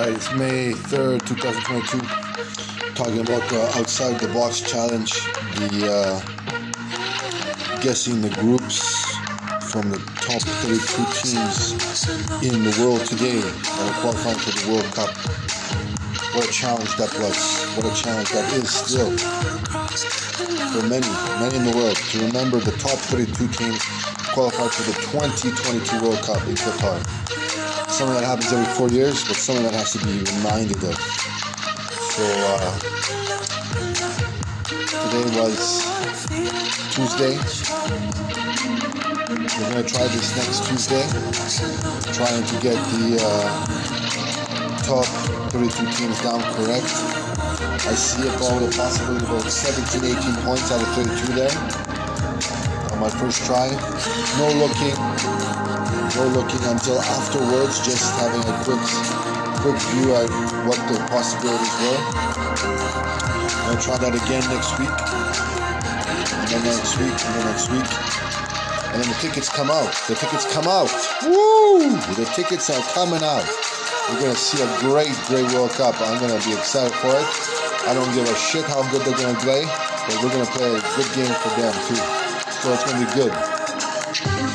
right, it's May 3rd, 2022. Talking about the outside the box challenge, the uh, guessing the groups from the top 32 teams in the world today that are qualifying for the World Cup. What a challenge that was. What a challenge that is still for many, many in the world to remember the top 32 teams qualified for the 2022 World Cup in Qatar something that happens every four years, but something that has to be reminded of. So uh, today was Tuesday. We're gonna try this next Tuesday, trying to get the uh, top 32 teams down correct. I see going with possibly about 17, 18 points out of 32 there. On my first try, no looking, no looking until afterwards, just having a quick quick view at what the possibilities were. I'll try that again next week, and then next week, and then next week. And then the tickets come out. The tickets come out. Woo! The tickets are coming out. We're gonna see a great, great World Cup. I'm gonna be excited for it. I don't give a shit how good they're gonna play, but we're gonna play a good game for them too. So it's gonna be good.